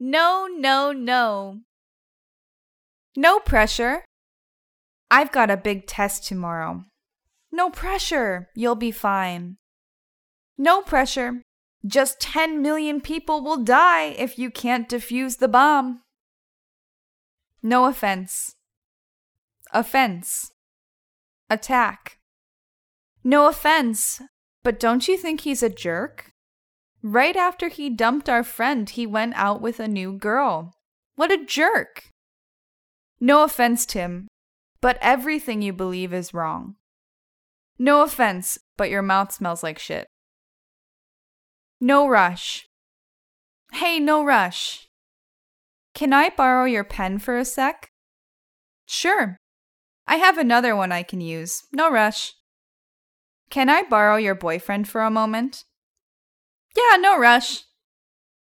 No, no, no. No pressure. I've got a big test tomorrow. No pressure. You'll be fine. No pressure. Just 10 million people will die if you can't defuse the bomb. No offense. Offense. Attack. No offense, but don't you think he's a jerk? Right after he dumped our friend, he went out with a new girl. What a jerk! No offense, Tim, but everything you believe is wrong. No offense, but your mouth smells like shit. No rush. Hey, no rush. Can I borrow your pen for a sec? Sure. I have another one I can use. No rush. Can I borrow your boyfriend for a moment? No rush.